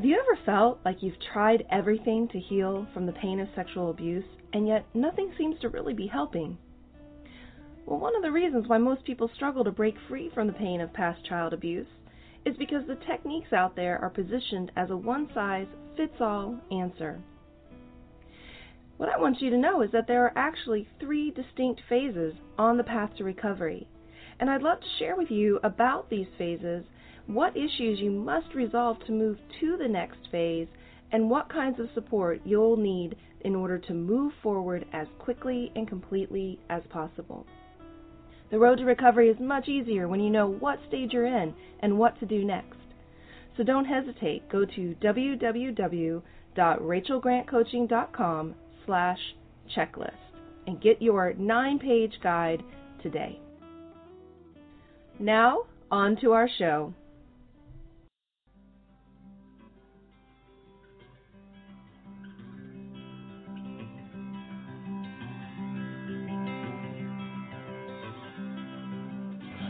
Have you ever felt like you've tried everything to heal from the pain of sexual abuse, and yet nothing seems to really be helping? Well, one of the reasons why most people struggle to break free from the pain of past child abuse is because the techniques out there are positioned as a one size fits all answer. What I want you to know is that there are actually three distinct phases on the path to recovery, and I'd love to share with you about these phases what issues you must resolve to move to the next phase, and what kinds of support you'll need in order to move forward as quickly and completely as possible. The road to recovery is much easier when you know what stage you're in and what to do next. So don't hesitate. Go to www.rachelgrantcoaching.com slash checklist and get your nine-page guide today. Now, on to our show.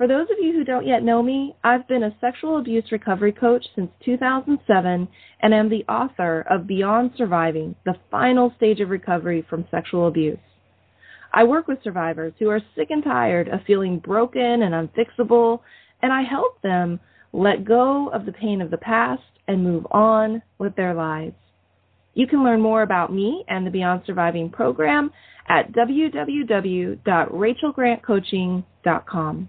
for those of you who don't yet know me, I've been a sexual abuse recovery coach since 2007 and am the author of Beyond Surviving, the final stage of recovery from sexual abuse. I work with survivors who are sick and tired of feeling broken and unfixable, and I help them let go of the pain of the past and move on with their lives. You can learn more about me and the Beyond Surviving program at www.rachelgrantcoaching.com.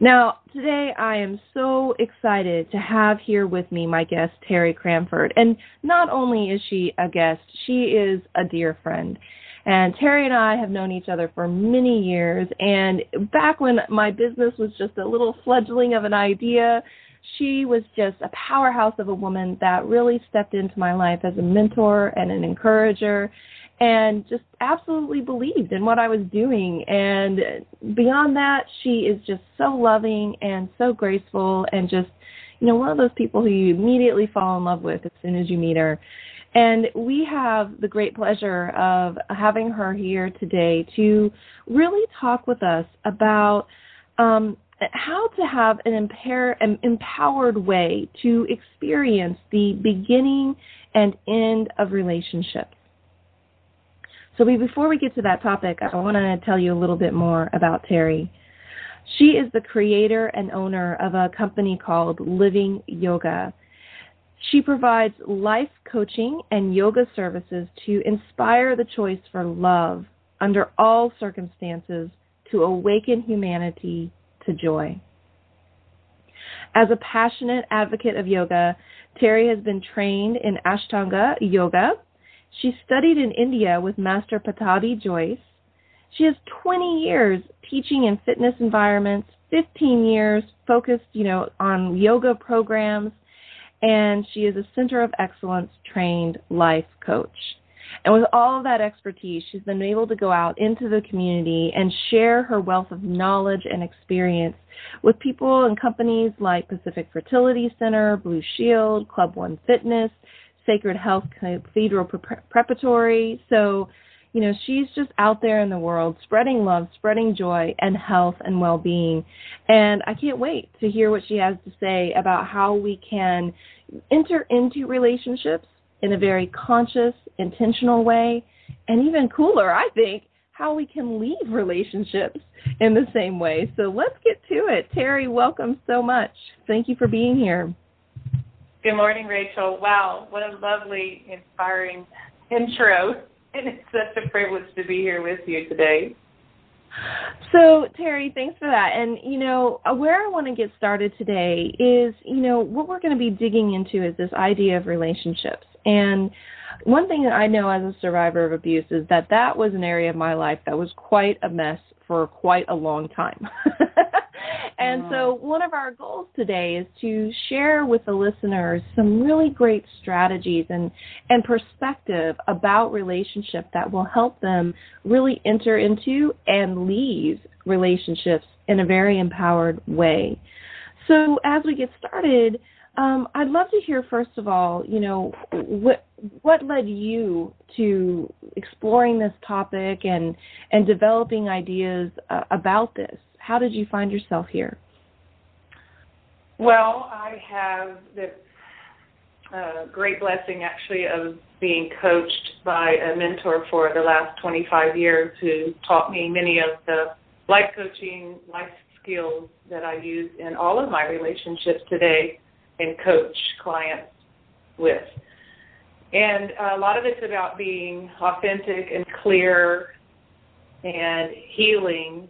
Now, today I am so excited to have here with me my guest, Terry Cranford. And not only is she a guest, she is a dear friend. And Terry and I have known each other for many years. And back when my business was just a little fledgling of an idea, she was just a powerhouse of a woman that really stepped into my life as a mentor and an encourager and just absolutely believed in what I was doing. And beyond that, she is just so loving and so graceful and just, you know, one of those people who you immediately fall in love with as soon as you meet her. And we have the great pleasure of having her here today to really talk with us about um, how to have an, impair, an empowered way to experience the beginning and end of relationships. So we, before we get to that topic, I want to tell you a little bit more about Terry. She is the creator and owner of a company called Living Yoga. She provides life coaching and yoga services to inspire the choice for love under all circumstances to awaken humanity to joy. As a passionate advocate of yoga, Terry has been trained in Ashtanga yoga. She studied in India with Master Pattabhi Jois. She has 20 years teaching in fitness environments, 15 years focused, you know, on yoga programs, and she is a Center of Excellence trained life coach. And with all of that expertise, she's been able to go out into the community and share her wealth of knowledge and experience with people and companies like Pacific Fertility Center, Blue Shield, Club One Fitness, Sacred Heart Cathedral Preparatory. So, you know, she's just out there in the world spreading love, spreading joy and health and well being. And I can't wait to hear what she has to say about how we can enter into relationships in a very conscious, intentional way, and even cooler, I think, how we can leave relationships in the same way. So let's get to it. Terry, welcome so much. Thank you for being here. Good morning, Rachel. Wow, what a lovely, inspiring intro. And it's such a privilege to be here with you today. So, Terry, thanks for that. And, you know, where I want to get started today is, you know, what we're going to be digging into is this idea of relationships. And one thing that I know as a survivor of abuse is that that was an area of my life that was quite a mess for quite a long time. and so, one of our goals today is to share with the listeners some really great strategies and, and perspective about relationship that will help them really enter into and leave relationships in a very empowered way. So, as we get started, um, I'd love to hear first of all, you know, what what led you to exploring this topic and and developing ideas uh, about this. How did you find yourself here? Well, I have the uh, great blessing actually of being coached by a mentor for the last 25 years who taught me many of the life coaching, life skills that I use in all of my relationships today and coach clients with. And a lot of it's about being authentic and clear and healing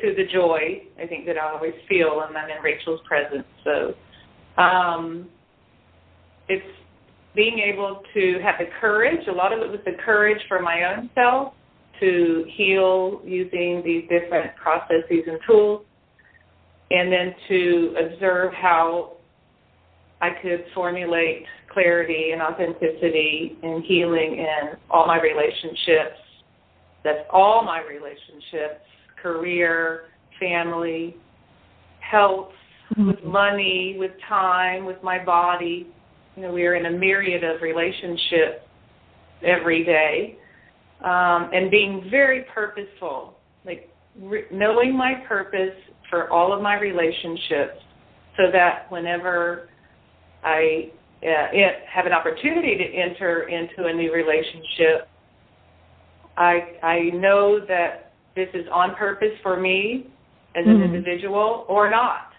to the joy I think that I always feel when I'm in Rachel's presence. So um, it's being able to have the courage. A lot of it was the courage for my own self to heal using these different processes and tools, and then to observe how I could formulate clarity and authenticity and healing in all my relationships. That's all my relationships career, family, health, mm-hmm. with money, with time, with my body. You know, we are in a myriad of relationships every day. Um, and being very purposeful, like re- knowing my purpose for all of my relationships so that whenever I uh, have an opportunity to enter into a new relationship, I I know that this is on purpose for me as an mm-hmm. individual or not.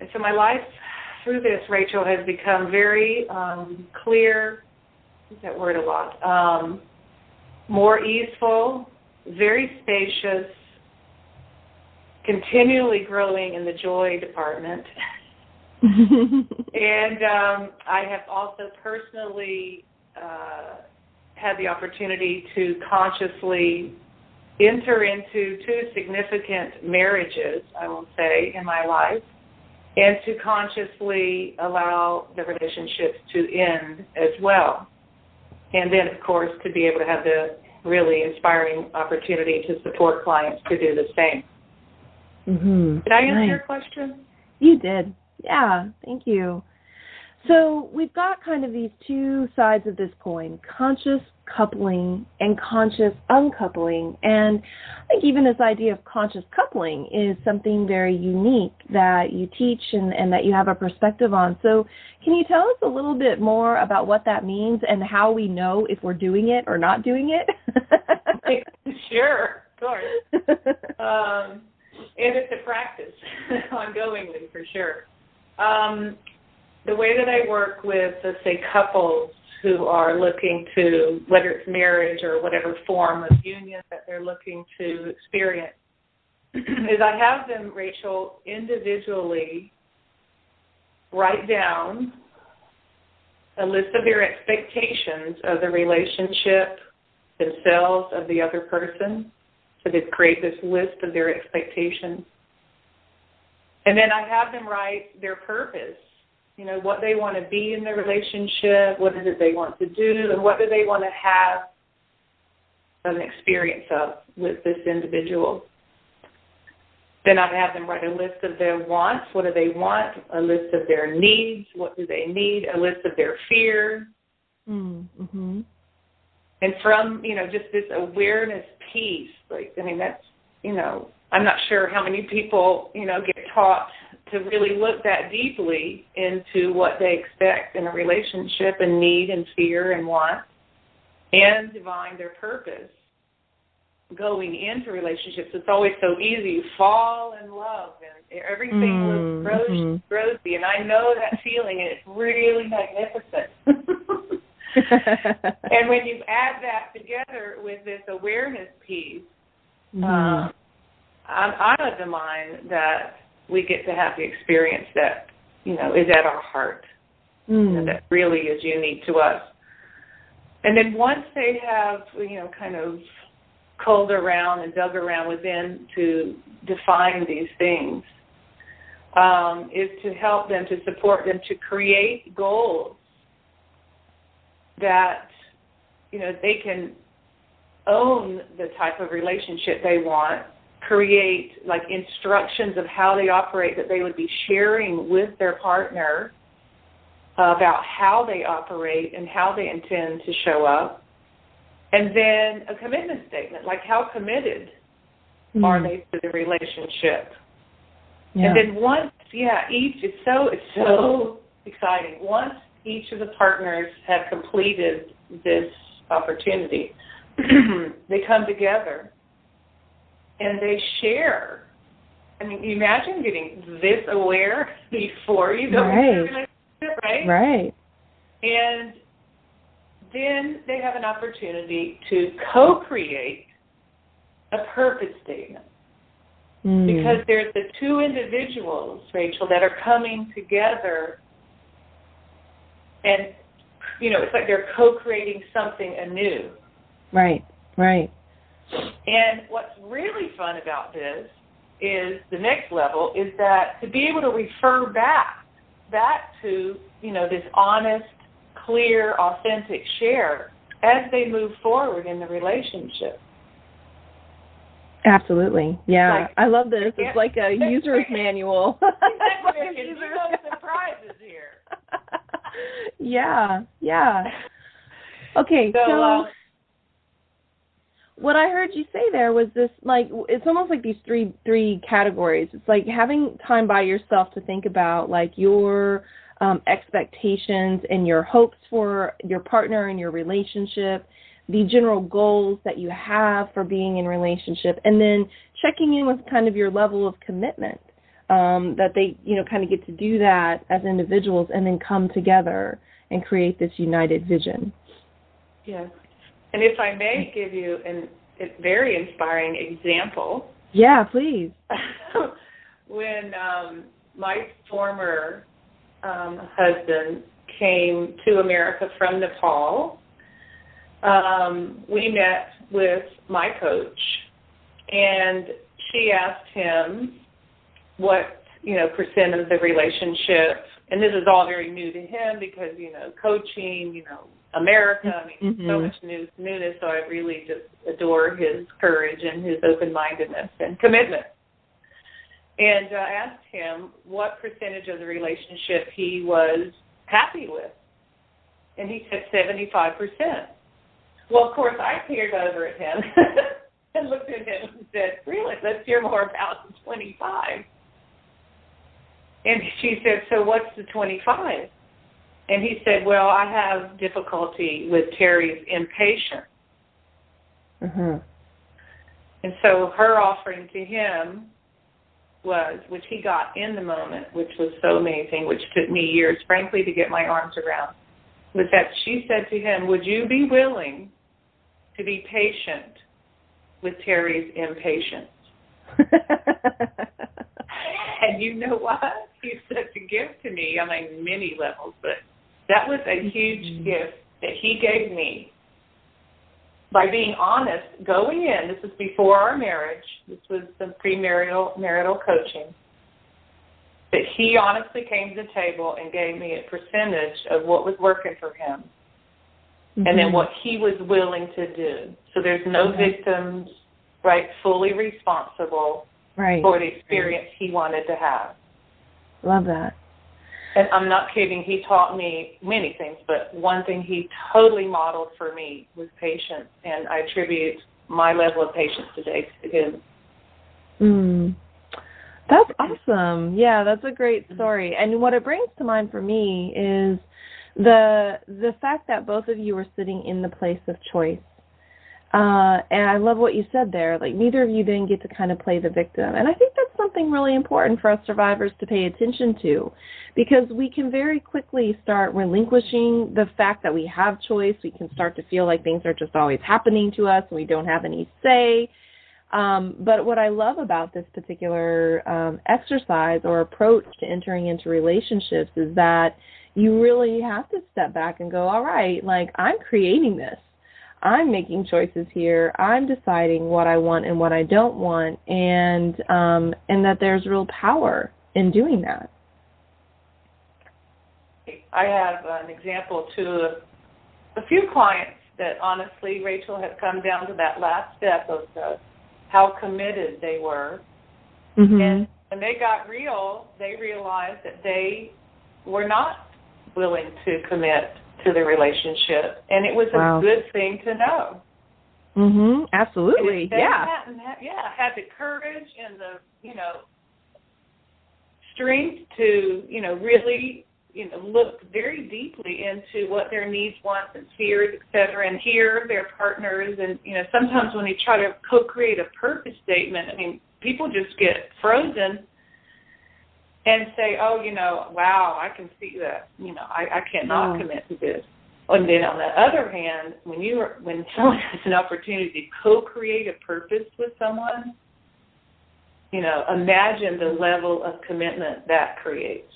And so my life through this, Rachel, has become very um, clear. Use that word a lot. Um, more easeful, very spacious, continually growing in the joy department. and um, I have also personally uh, had the opportunity to consciously enter into two significant marriages, I will say, in my life, and to consciously allow the relationships to end as well. And then, of course, to be able to have the really inspiring opportunity to support clients to do the same. Mm-hmm. Did I answer nice. your question? You did. Yeah, thank you. So we've got kind of these two sides of this coin conscious coupling and conscious uncoupling. And I think even this idea of conscious coupling is something very unique that you teach and, and that you have a perspective on. So can you tell us a little bit more about what that means and how we know if we're doing it or not doing it? sure, of course. um, and it's a practice ongoingly for sure. Um, the way that I work with, let's say, couples who are looking to, whether it's marriage or whatever form of union that they're looking to experience, is I have them, Rachel, individually write down a list of their expectations of the relationship, themselves, of the other person. So they create this list of their expectations. And then I have them write their purpose you know, what they want to be in the relationship, what is it they want to do, and what do they want to have an experience of with this individual. Then I have them write a list of their wants. What do they want? A list of their needs. What do they need? A list of their fears. Mm-hmm. And from, you know, just this awareness piece, like, I mean, that's, you know, I'm not sure how many people, you know, get taught to really look that deeply into what they expect in a relationship and need and fear and want and divine their purpose going into relationships. It's always so easy. You fall in love and everything mm, looks rosy, mm-hmm. rosy and i know that feeling and it's really magnificent. And when you add that together with this awareness piece uh, I'm, I'm of the mind that we get to have the experience that you know is at our heart mm. you know, that really is unique to us and then once they have you know kind of culled around and dug around within to define these things um, is to help them to support them to create goals that you know they can own the type of relationship they want create like instructions of how they operate that they would be sharing with their partner about how they operate and how they intend to show up. And then a commitment statement, like how committed mm. are they to the relationship? Yeah. And then once, yeah, each is so it's so exciting. Once each of the partners have completed this opportunity, they come together and they share. I mean, imagine getting this aware before you go right. relationship, right? Right. And then they have an opportunity to co-create a purpose statement. Mm. Because there's the two individuals, Rachel, that are coming together and you know, it's like they're co-creating something anew. Right, right. And what's really fun about this is the next level is that to be able to refer back back to you know this honest, clear, authentic share as they move forward in the relationship. Absolutely, yeah. Like, I love this. It's like a user's manual. like user. no surprises here. yeah, yeah. Okay, so, so uh, what I heard you say there was this like it's almost like these three three categories. It's like having time by yourself to think about like your um, expectations and your hopes for your partner and your relationship, the general goals that you have for being in relationship, and then checking in with kind of your level of commitment. Um, that they you know kind of get to do that as individuals and then come together and create this united vision. Yes. And if I may give you an, a very inspiring example. Yeah, please. when um, my former um, husband came to America from Nepal, um, we met with my coach, and she asked him what you know percent of the relationship, and this is all very new to him because you know coaching, you know America. I mean, mm-hmm. so much new, newness. So I really just adore his courage and his open-mindedness and commitment. And uh, asked him what percentage of the relationship he was happy with? And he said 75%. Well, of course, I peered over at him and looked at him and said, really, let's hear more about the 25. And she said, so what's the 25? And he said, well, I have difficulty with Terry's impatience. Mm-hmm. And so her offering to him was, which he got in the moment, which was so amazing, which took me years, frankly, to get my arms around, was that she said to him, Would you be willing to be patient with Terry's impatience? and you know what? He's such a gift to me on mean, many levels, but that was a huge mm-hmm. gift that he gave me by being honest going in. This was before our marriage. This was the premarital marital coaching. That he honestly came to the table and gave me a percentage of what was working for him, mm-hmm. and then mm-hmm. what he was willing to do. So there's no okay. victims, right? Fully responsible right. for the experience he wanted to have. Love that. And I'm not kidding. He taught me many things, but one thing he totally modeled for me was patience, and I attribute my level of patience today to him. Mm. That's awesome. Yeah, that's a great story. And what it brings to mind for me is the the fact that both of you are sitting in the place of choice uh, and I love what you said there. Like neither of you then get to kind of play the victim. And I think that's something really important for us survivors to pay attention to because we can very quickly start relinquishing the fact that we have choice. We can start to feel like things are just always happening to us and we don't have any say. Um, but what I love about this particular um, exercise or approach to entering into relationships is that you really have to step back and go, all right, like I'm creating this. I'm making choices here. I'm deciding what I want and what I don't want, and um, and that there's real power in doing that. I have an example to a, few clients that honestly, Rachel, have come down to that last step of the, how committed they were, mm-hmm. and when they got real, they realized that they were not willing to commit to the relationship, and it was wow. a good thing to know. Mhm. Absolutely. Yeah. Had, yeah, had the courage and the you know strength to you know really you know look very deeply into what their needs, wants, and fears, et cetera, and hear their partners. And you know sometimes when you try to co-create a purpose statement, I mean people just get frozen and say, oh, you know, wow, I can see that. You know, I, I cannot mm. commit to this. And then on the other hand, when you are, when someone has an opportunity to co-create a purpose with someone, you know, imagine the level of commitment that creates.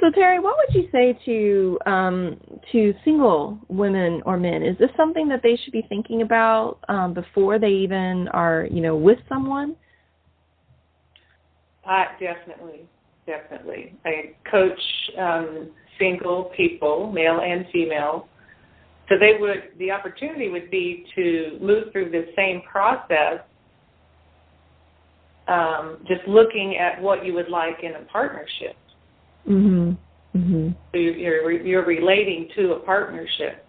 So Terry, what would you say to um, to single women or men? Is this something that they should be thinking about um, before they even are, you know, with someone? Uh, definitely, definitely. I coach um, single people, male and female. So they would the opportunity would be to move through the same process, um, just looking at what you would like in a partnership. Mhm. Mhm. So you're you're relating to a partnership,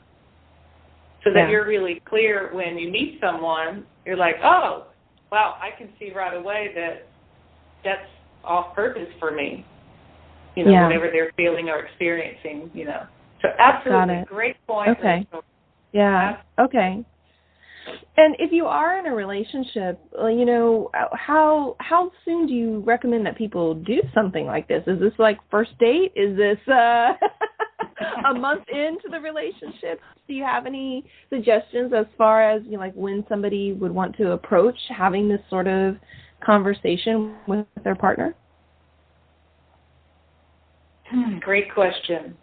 so that yeah. you're really clear when you meet someone. You're like, oh, wow, I can see right away that that's off purpose for me. You know, yeah. whatever they're feeling or experiencing, you know. So absolutely great point. Okay. Yeah. Okay. And if you are in a relationship, you know, how how soon do you recommend that people do something like this? Is this like first date? Is this uh a month into the relationship? Do you have any suggestions as far as you know, like when somebody would want to approach having this sort of conversation with their partner? Hmm, great question.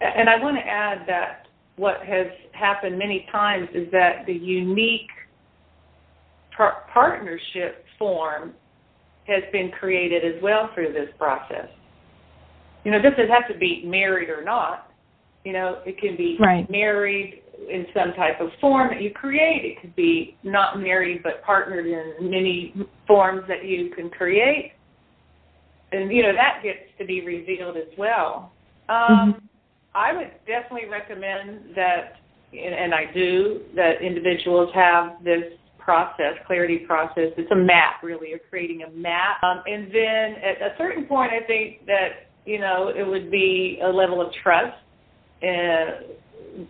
And I want to add that what has happened many times is that the unique par- partnership form has been created as well through this process. You know, this doesn't have to be married or not. You know, it can be right. married in some type of form that you create. It could be not married but partnered in many forms that you can create. and you know that gets to be revealed as well. Um, mm-hmm. I would definitely recommend that, and I do, that individuals have this process, clarity process. It's a map, really, of creating a map. Um, and then at a certain point, I think that you know it would be a level of trust. And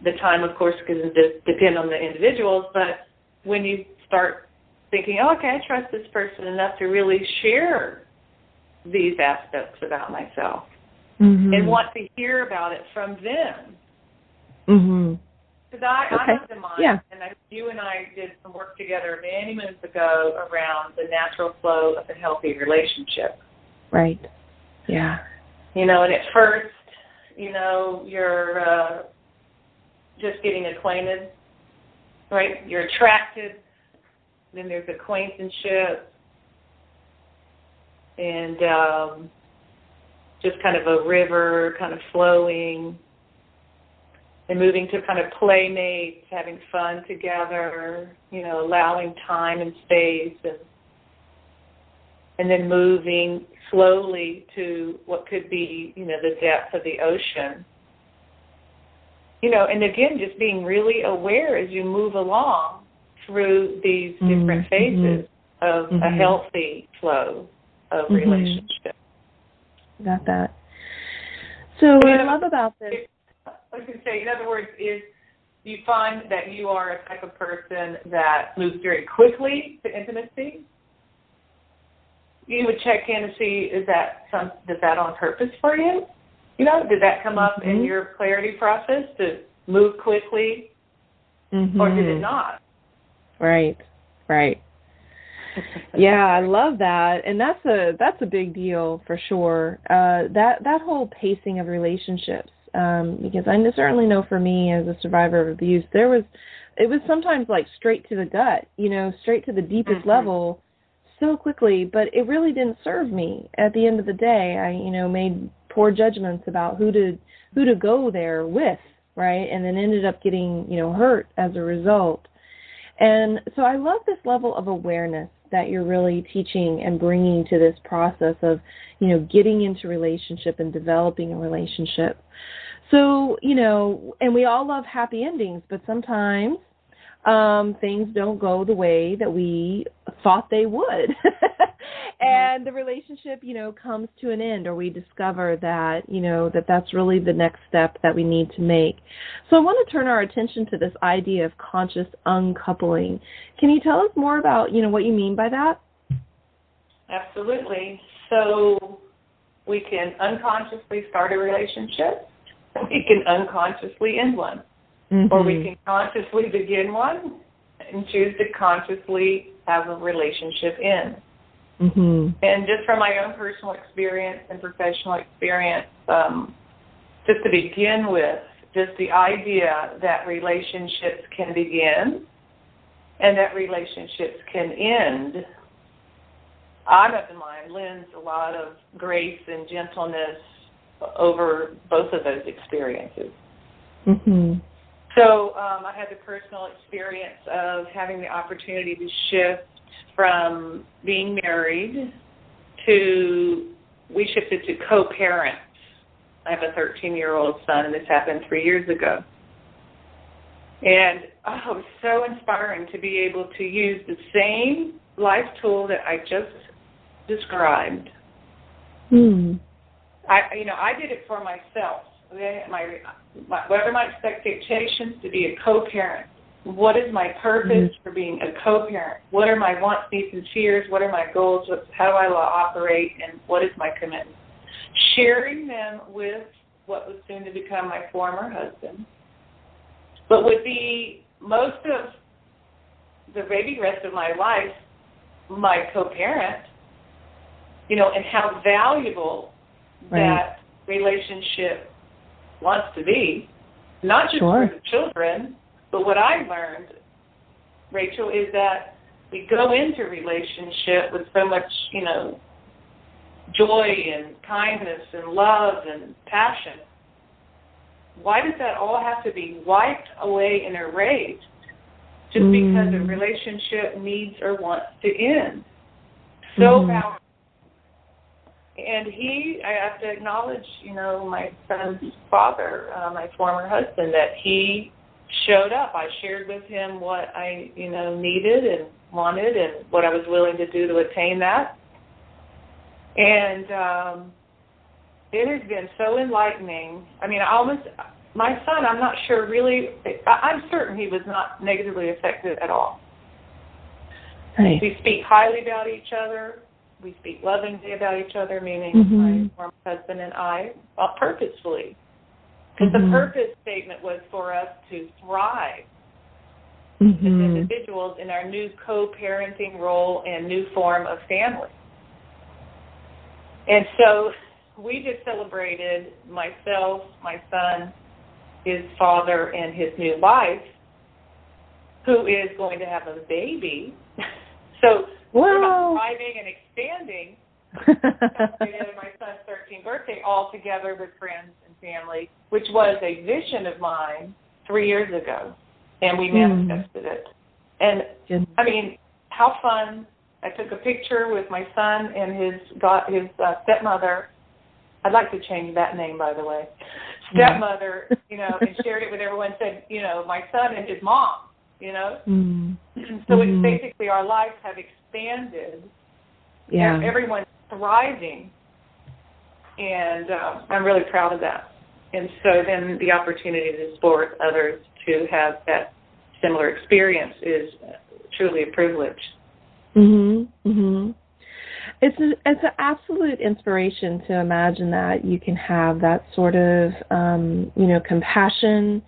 the time, of course, can depend on the individuals. But when you start thinking, oh, okay, I trust this person enough to really share these aspects about myself mm-hmm. and want to hear about it from them. Mm-hmm. Because I, okay. I have in mind, yeah. and I, you and I did some work together many months ago around the natural flow of a healthy relationship. Right. Yeah. You know, and at first, you know, you're uh, just getting acquainted, right? You're attracted, then there's acquaintanceship, and um, just kind of a river kind of flowing and moving to kind of playmates, having fun together, you know, allowing time and space and and then moving slowly to what could be, you know, the depth of the ocean. You know, and again just being really aware as you move along through these mm-hmm. different phases mm-hmm. of mm-hmm. a healthy flow of mm-hmm. relationship. Got that. So what I love about this. I was going to say, in other words, is you find that you are a type of person that moves very quickly to intimacy. You would check in to see is that some is that on purpose for you? You know, did that come up mm-hmm. in your clarity process to move quickly, mm-hmm. or did it not? Right, right yeah, I love that, and that's a that's a big deal for sure. Uh, that that whole pacing of relationships, um, because I certainly know for me as a survivor of abuse, there was it was sometimes like straight to the gut, you know, straight to the deepest mm-hmm. level, so quickly. But it really didn't serve me. At the end of the day, I you know made poor judgments about who to who to go there with, right, and then ended up getting you know hurt as a result. And so I love this level of awareness that you're really teaching and bringing to this process of, you know, getting into relationship and developing a relationship. So, you know, and we all love happy endings, but sometimes um, things don't go the way that we thought they would. and the relationship, you know, comes to an end or we discover that, you know, that that's really the next step that we need to make. So I want to turn our attention to this idea of conscious uncoupling. Can you tell us more about, you know, what you mean by that? Absolutely. So we can unconsciously start a relationship. We can unconsciously end one mm-hmm. or we mm-hmm. can consciously begin one and choose to consciously have a relationship in. Mm-hmm. And just from my own personal experience and professional experience, um, just to begin with, just the idea that relationships can begin and that relationships can end, I'm of the mind lends a lot of grace and gentleness over both of those experiences. Mm-hmm. So um, I had the personal experience of having the opportunity to shift from being married to we shifted to co-parents. I have a 13-year-old son, and this happened three years ago. And oh, it was so inspiring to be able to use the same life tool that I just described. Hmm. I, you know, I did it for myself my, my what are my expectations to be a co-parent? What is my purpose mm-hmm. for being a co-parent? What are my wants, needs, and fears? What are my goals? What, how do I operate? And what is my commitment? Sharing them with what was soon to become my former husband, but would be most of the maybe rest of my life my co-parent. You know, and how valuable right. that relationship wants to be, not just sure. for the children, but what I learned, Rachel, is that we go into relationship with so much, you know, joy and kindness and love and passion. Why does that all have to be wiped away and erased just mm. because a relationship needs or wants to end? So mm. powerful. And he, I have to acknowledge, you know, my son's father, uh, my former husband, that he showed up. I shared with him what I, you know, needed and wanted and what I was willing to do to attain that. And um, it has been so enlightening. I mean, I almost, my son, I'm not sure really, I'm certain he was not negatively affected at all. Nice. We speak highly about each other. We speak lovingly about each other, meaning Mhm. my former husband and I, uh, purposefully. Because Mhm. the purpose statement was for us to thrive as Mhm. individuals in our new co-parenting role and new form of family. And so we just celebrated myself, my son, his father, and his new wife, who is going to have a baby. so we're Wow. thriving and expanding. my son's 13th birthday all together with friends and family, which was a vision of mine three years ago, and we Hmm. manifested it. And I mean, how fun! I took a picture with my son and his got his uh, stepmother. I'd like to change that name, by the way. Stepmother, you know, and shared it with everyone. Said, you know, my son and his mom. You know, Mm. so Mhm. it's basically our lives have expanded. Yeah. Ev- Everyone's thriving, and uh, I'm really proud of that. And so then the opportunity to support others to have that similar experience is truly a privilege. Mhm. Mhm. It's a, it's an absolute inspiration to imagine that you can have that sort of um, you know compassion,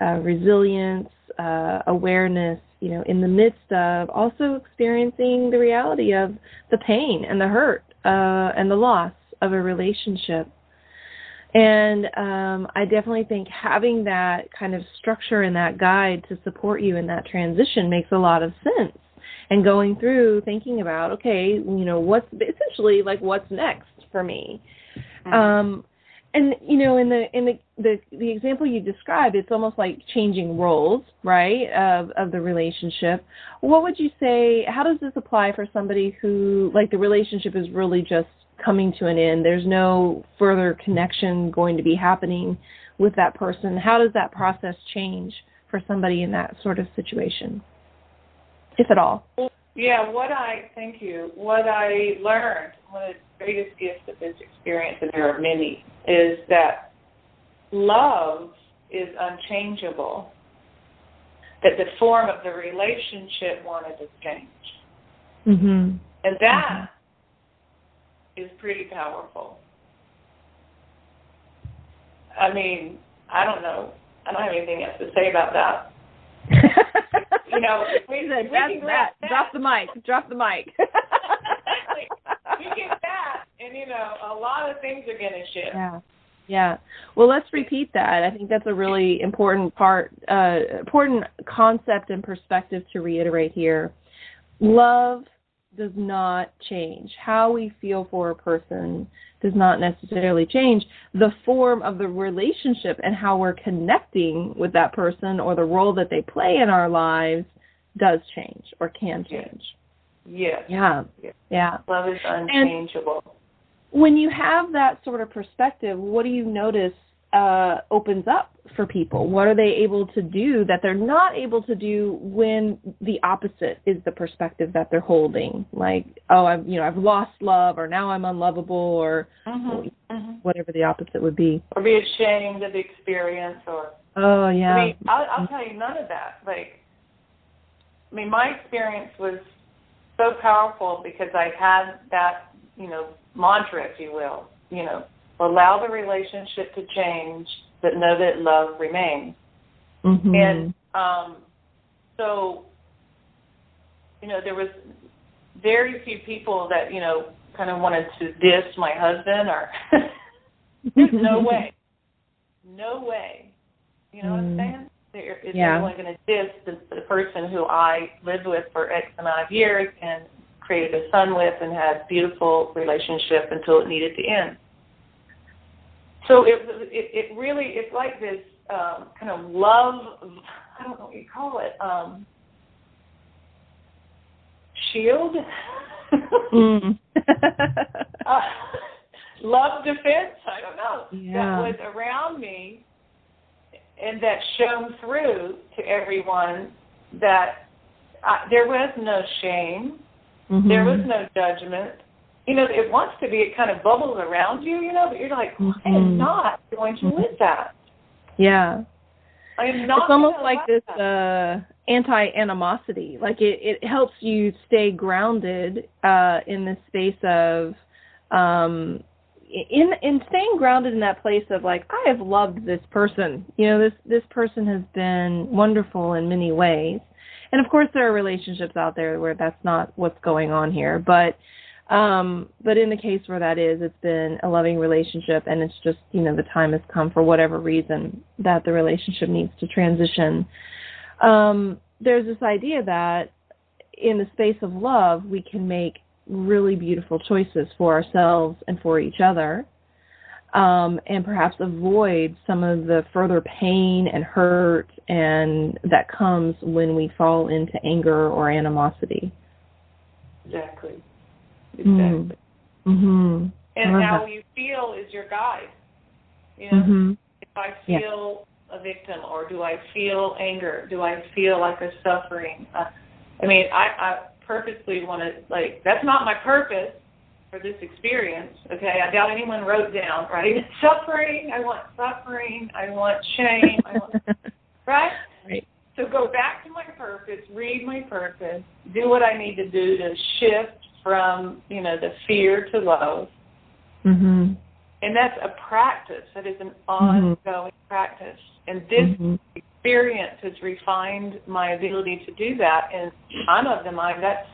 uh, resilience, uh, awareness, you know, in the midst of also experiencing the reality of the pain and the hurt uh, and the loss of a relationship. And um, I definitely think having that kind of structure and that guide to support you in that transition makes a lot of sense. And going through thinking about okay you know what's essentially like what's next for me? Um and you know in the in the the the example you described it's almost like changing roles right of of the relationship. What would you say how does this apply for somebody who like the relationship is really just coming to an end? There's no further connection going to be happening with that person. How does that process change for somebody in that sort of situation if at all? Well, yeah, what I thank you. What I learned, one of the greatest gifts of this experience, and there are many, is that love is unchangeable. That the form of the relationship wanted to change, mhm and that is pretty powerful. I mean, I don't know. I don't have anything else to say about that. You know, if we, said, we "That's can that. Drop the mic. Drop the mic. we get that, and you know, a lot of things are going to shift. Yeah. Yeah. Well, let's repeat that. I think that's a really important part, uh, important concept and perspective to reiterate here. Love does not change. How we feel for a person does not necessarily change. The form of the relationship and how we're connecting with that person or the role that they play in our lives does change or can change. Yes. Yeah. Yes. Yeah. Love is unchangeable. when you have that sort of perspective, what do you notice uh, opens up for people? What are they able to do that they're not able to do when the opposite is the perspective that they're holding? Like, oh, I've you know I've lost love, or now I'm unlovable, or Mhm. Mhm. whatever the opposite would be. Or be ashamed of the experience, or Oh yeah. I mean, I'll, I'll tell you none of that. Like, I mean, my experience was so powerful because I had that, you know, mantra, if you will. You know, allow the relationship to change, but know that love remains. Mhm. And um, so, you know, there was very few people that you know kind of wanted to diss my husband, or there's no way, no way. You know what I'm Mm. saying? There is Yeah. anyone going to diss the, the person who I lived with for X amount of years and created a son with and had beautiful relationship until it needed to end. So it it, it really it's like this um, kind of love. I don't know what you call it. Um, shield. Mm. uh, love defense, I don't know, Yeah. that was around me and that shone through to everyone that I, there was no shame, Mhm. there was no judgment. You know, it wants to be, it kind of bubbles around you, you know, but you're like, I Mhm. am not going to live that. Yeah. I am not. it's almost like this that. uh anti animosity like it it helps you stay grounded uh in the space of um in in staying grounded in that place of like i have loved this person you know this this person has been wonderful in many ways and of course there are relationships out there where that's not what's going on here but um but in the case where that is it's been a loving relationship and it's just you know the time has come for whatever reason that the relationship needs to transition um there's this idea that in the space of love we can make really beautiful choices for ourselves and for each other um and perhaps avoid some of the further pain and hurt and that comes when we fall into anger or animosity Exactly. Exactly. mhm And how that. you feel is your guide. You know, mhm if I Yeah. feel a victim or do I feel anger? Do I feel like a suffering? Uh, I mean, I, I purposely want to, like, that's not my purpose for this experience, okay? I doubt anyone wrote down, right? Suffering, I want suffering, I want shame, I want, right? right So go back to my purpose, read my purpose, do what I need to do to shift from, you know, the fear to love. mhm And that's a practice. That is an Mhm. ongoing practice. And this Mhm. experience has refined my ability to do that. And I'm of the mind that's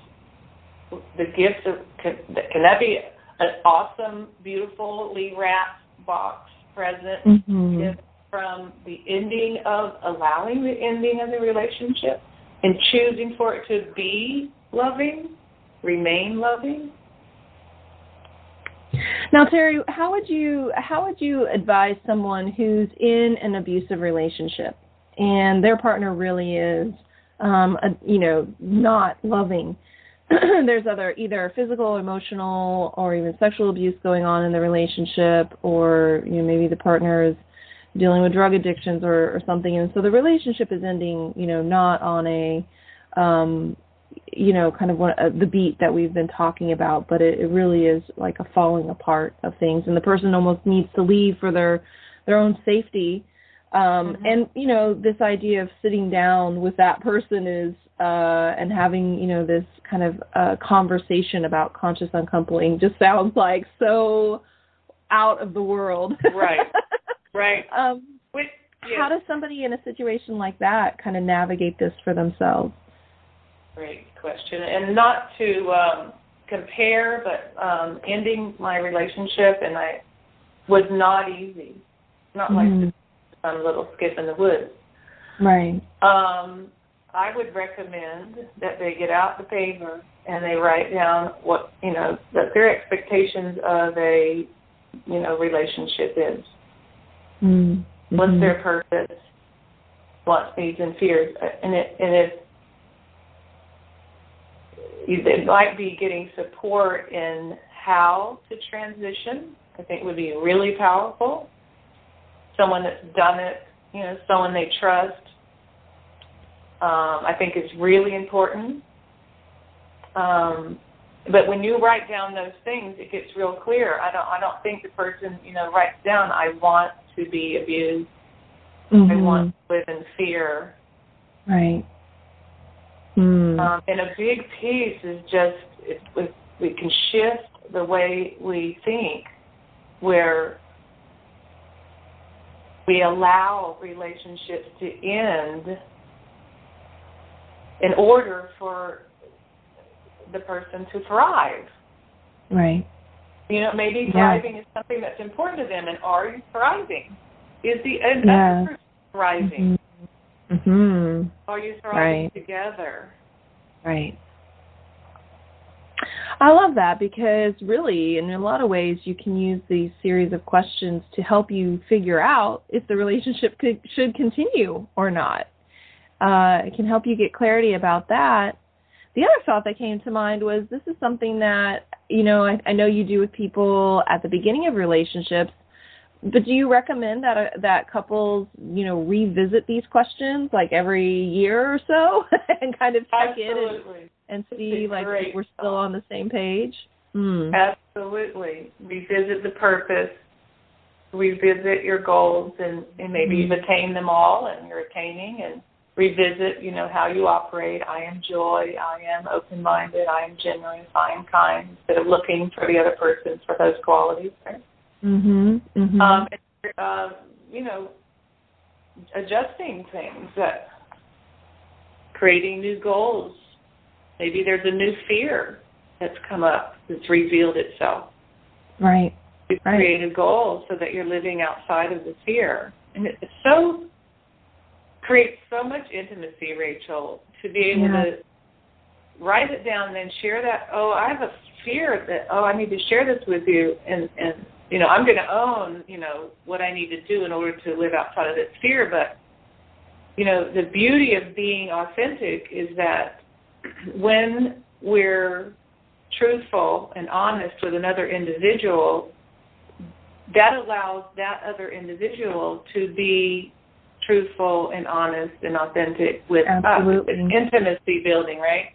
the gift of can, can that be an awesome, beautifully wrapped box present Mhm. gift from the ending of allowing the ending of the relationship and choosing for it to be loving, remain loving? Now, Terry, how would you how would you advise someone who's in an abusive relationship and their partner really is, um, a, you know, not loving? There's other either physical, emotional, or even sexual abuse going on in the relationship, or you know maybe the partner is dealing with drug addictions or, or something, and so the relationship is ending, you know, not on a um, you know, kind of one, uh, the beat that we've been talking about, but it, it really is like a falling apart of things, and the person almost needs to leave for their their own safety. Um, Mhm. And you know, this idea of sitting down with that person is uh, and having you know this kind of uh, conversation about conscious uncoupling just sounds like so out of the world. Right. Right. um, Which, How does somebody in a situation like that kind of navigate this for themselves? Great question. And not to um, compare, but um, ending my relationship and I was not easy. Not Mhm. like some little skip in the woods. Right. Um, I would recommend that they get out the paper and they write down what you know that their expectations of a you know relationship is. Mm-hmm. What's their purpose? Wants, needs, and fears, and it and if it might be getting support in how to transition. I think would be really powerful. Someone that's done it, you know, someone they trust. Um, I think is really important. Um, but when you write down those things, it gets real clear. I don't. I don't think the person, you know, writes down, "I want to be abused. I Mhm. want to live in fear." Right. Mm. Um, and a big piece is just if, if we can shift the way we think, where we allow relationships to end in order for the person to thrive. right. You know, maybe Yeah. thriving is something that's important to them, and are you thriving? Is the other Yeah. person thriving? Mhm. Are you thriving Right. together? Right. I love that because really, in a lot of ways, you can use these series of questions to help you figure out if the relationship could, should continue or not. Uh, it can help you get clarity about that. the other thought that came to mind was this is something that you know I, I know you do with people at the beginning of relationships but do you recommend that uh, that couples you know revisit these questions like every year or so and kind of check Absolutely. in and, and see like if we're still on the same page mm. Absolutely. Revisit the purpose, revisit your goals, and, and maybe mm-hmm. you've attained them all and you're attaining, and revisit, you know, how you operate. I am joy. I am open-minded. I am generous. I am kind. Instead of looking for the other person for those qualities, right? Mhm. Mhm. Um, and, uh, you know, adjusting things, that creating new goals. Maybe there's a new fear that's come up that's revealed itself. Right. You right. create a goal so that you're living outside of the fear. And it's so creates so much intimacy, Rachel, to be able yeah. to write it down and then share that, oh, I have a fear that oh I need to share this with you and and you know, I'm gonna own, you know, what I need to do in order to live outside of this fear, but you know, the beauty of being authentic is that when we're truthful and honest with another individual, that allows that other individual to be truthful and honest and authentic with absolutely. us. It's intimacy building, right?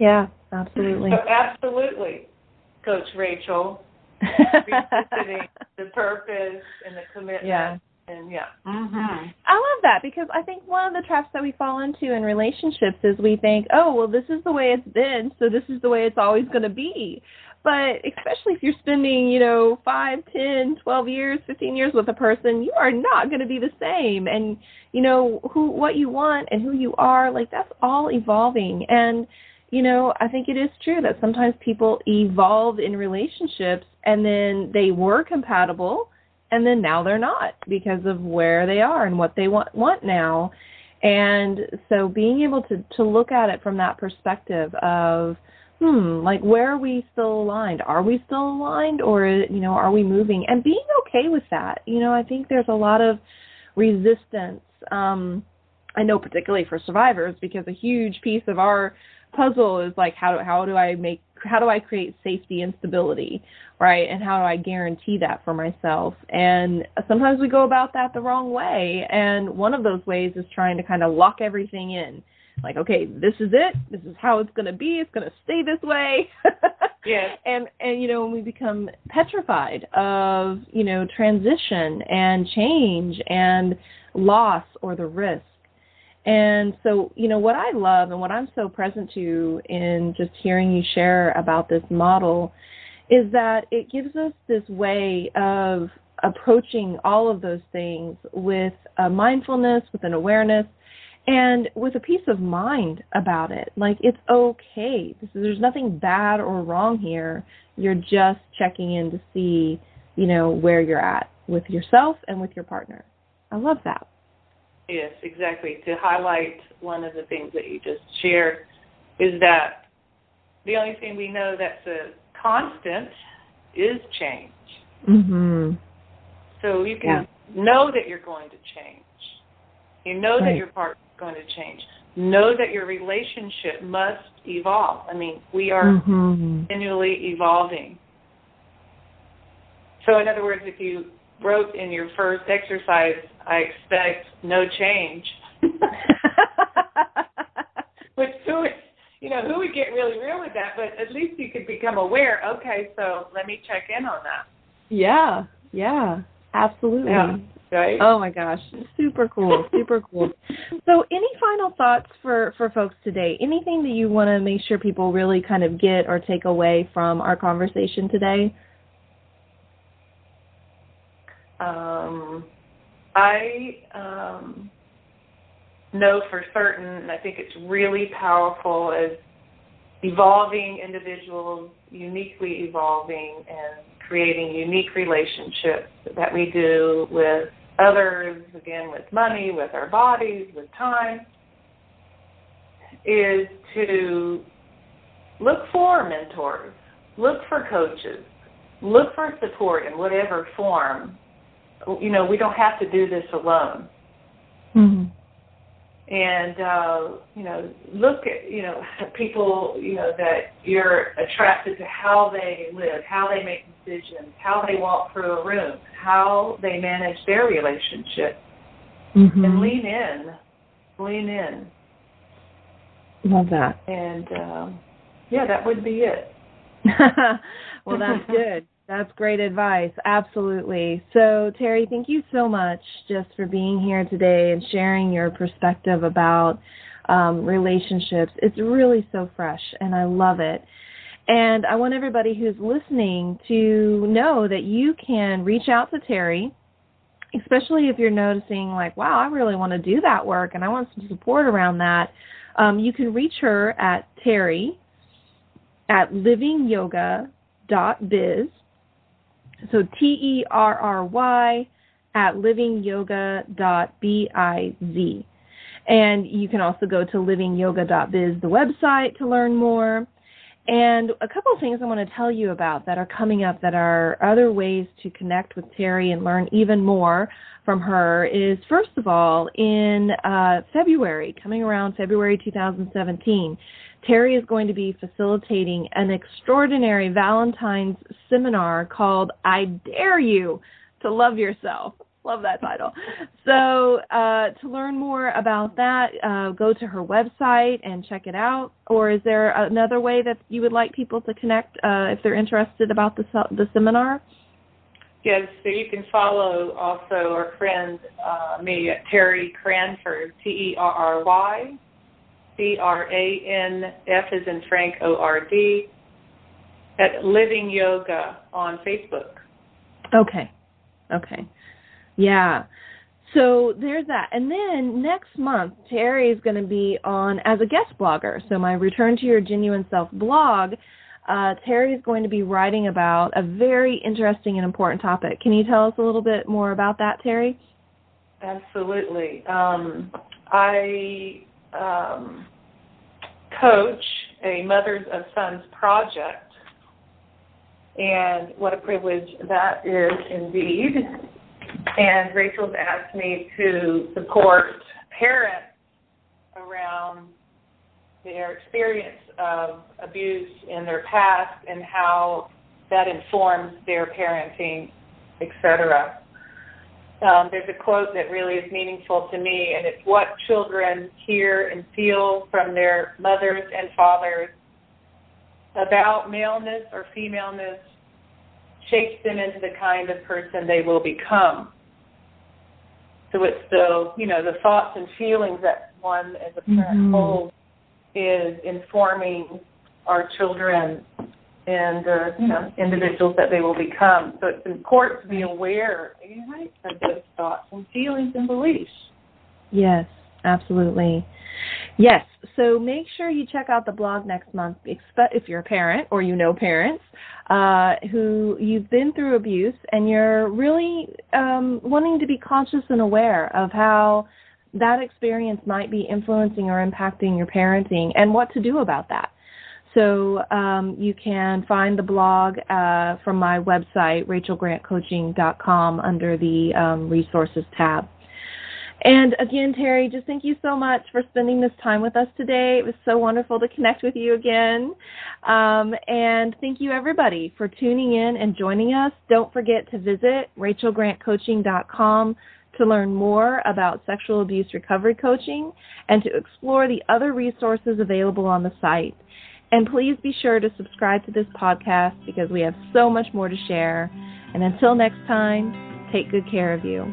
Yeah, absolutely. So absolutely, Coach Rachel. The purpose and the commitment. Yeah. And yeah. Mm-hmm. I love that because I think one of the traps that we fall into in relationships is we think, oh, well, this is the way it's been, so this is the way it's always going to be. But especially if you're spending, you know, five, ten, twelve years, 15 years with a person, you are not going to be the same. And, you know, who, what you want and who you are, like that's all evolving. And, you know, I think it is true that sometimes people evolve in relationships and then they were compatible and then now they're not because of where they are and what they want want now. And so being able to to look at it from that perspective of hmm like where are we still aligned? Are we still aligned or you know are we moving? And being okay with that you know i think there's a lot of resistance um i know particularly for survivors because a huge piece of our puzzle is like how do how do i make how do I create safety and stability, right? And how do I guarantee that for myself? And sometimes we go about that the wrong way. And one of those ways is trying to kind of lock everything in. Like, okay, this is it. This is how it's going to be. It's going to stay this way. yeah. And and you know, when we become petrified of, you know, transition and change and loss or the risk and so, you know, what I love and what I'm so present to in just hearing you share about this model is that it gives us this way of approaching all of those things with a mindfulness, with an awareness, and with a peace of mind about it. Like it's okay. Is, there's nothing bad or wrong here. You're just checking in to see, you know, where you're at with yourself and with your partner. I love that. Yes, exactly. To highlight one of the things that you just shared is that the only thing we know that's a constant is change. Mm-hmm. So you can yeah. know that you're going to change. You know right. that your partner's going to change. Know that your relationship must evolve. I mean, we are mm-hmm. continually evolving. So, in other words, if you wrote in your first exercise, I expect no change. Which who you know, who would get really real with that, but at least you could become aware, okay, so let me check in on that. Yeah, yeah. Absolutely. Yeah. Right? Oh my gosh, super cool, super cool. So, any final thoughts for for folks today? Anything that you want to make sure people really kind of get or take away from our conversation today? Um, I um, know for certain, and I think it's really powerful as evolving individuals, uniquely evolving and creating unique relationships that we do with others, again, with money, with our bodies, with time, is to look for mentors, look for coaches, look for support in whatever form you know, we don't have to do this alone. Mm-hmm. and uh, you know look at you know people you know that you're attracted to how they live, how they make decisions, how they walk through a room, how they manage their relationship, mm-hmm. and lean in, lean in. Love that. And um, yeah, that would be it. well, that's good. That's great advice. Absolutely. So, Terry, thank you so much just for being here today and sharing your perspective about um, relationships. It's really so fresh, and I love it. And I want everybody who's listening to know that you can reach out to Terry, especially if you're noticing, like, wow, I really want to do that work and I want some support around that. Um, you can reach her at Terry at livingyoga.biz. So T E R R Y at livingyoga.biz. And you can also go to livingyoga.biz, the website, to learn more. And a couple of things I want to tell you about that are coming up that are other ways to connect with Terry and learn even more from her is first of all, in uh, February, coming around February 2017, Terry is going to be facilitating an extraordinary Valentine's seminar called I Dare You to Love Yourself. Love that title. So, uh, to learn more about that, uh, go to her website and check it out. Or is there another way that you would like people to connect uh, if they're interested about the the seminar? Yes, so you can follow also our friend uh, me at Terry Cranford, T E R R Y C R A N F is in Frank O R D at Living Yoga on Facebook. Okay. Okay. Yeah. So there's that. And then next month, Terry is going to be on as a guest blogger. So my Return to Your Genuine Self blog, uh, Terry is going to be writing about a very interesting and important topic. Can you tell us a little bit more about that, Terry? Absolutely. Um, I um, coach a Mothers of Sons project, and what a privilege that is indeed. And Rachel's asked me to support parents around their experience of abuse in their past and how that informs their parenting, etc. Um, there's a quote that really is meaningful to me, and it's what children hear and feel from their mothers and fathers about maleness or femaleness shapes them into the kind of person they will become. So it's the you know the thoughts and feelings that one as a parent mm-hmm. holds is informing our children and uh, you know individuals that they will become. So it's important to be aware right, of those thoughts and feelings and beliefs. Yes, absolutely. Yes, so make sure you check out the blog next month if you're a parent or you know parents uh, who you've been through abuse and you're really um, wanting to be conscious and aware of how that experience might be influencing or impacting your parenting and what to do about that. So um, you can find the blog uh, from my website, rachelgrantcoaching.com, under the um, resources tab. And again, Terry, just thank you so much for spending this time with us today. It was so wonderful to connect with you again. Um, and thank you, everybody, for tuning in and joining us. Don't forget to visit rachelgrantcoaching.com to learn more about sexual abuse recovery coaching and to explore the other resources available on the site. And please be sure to subscribe to this podcast because we have so much more to share. And until next time, take good care of you.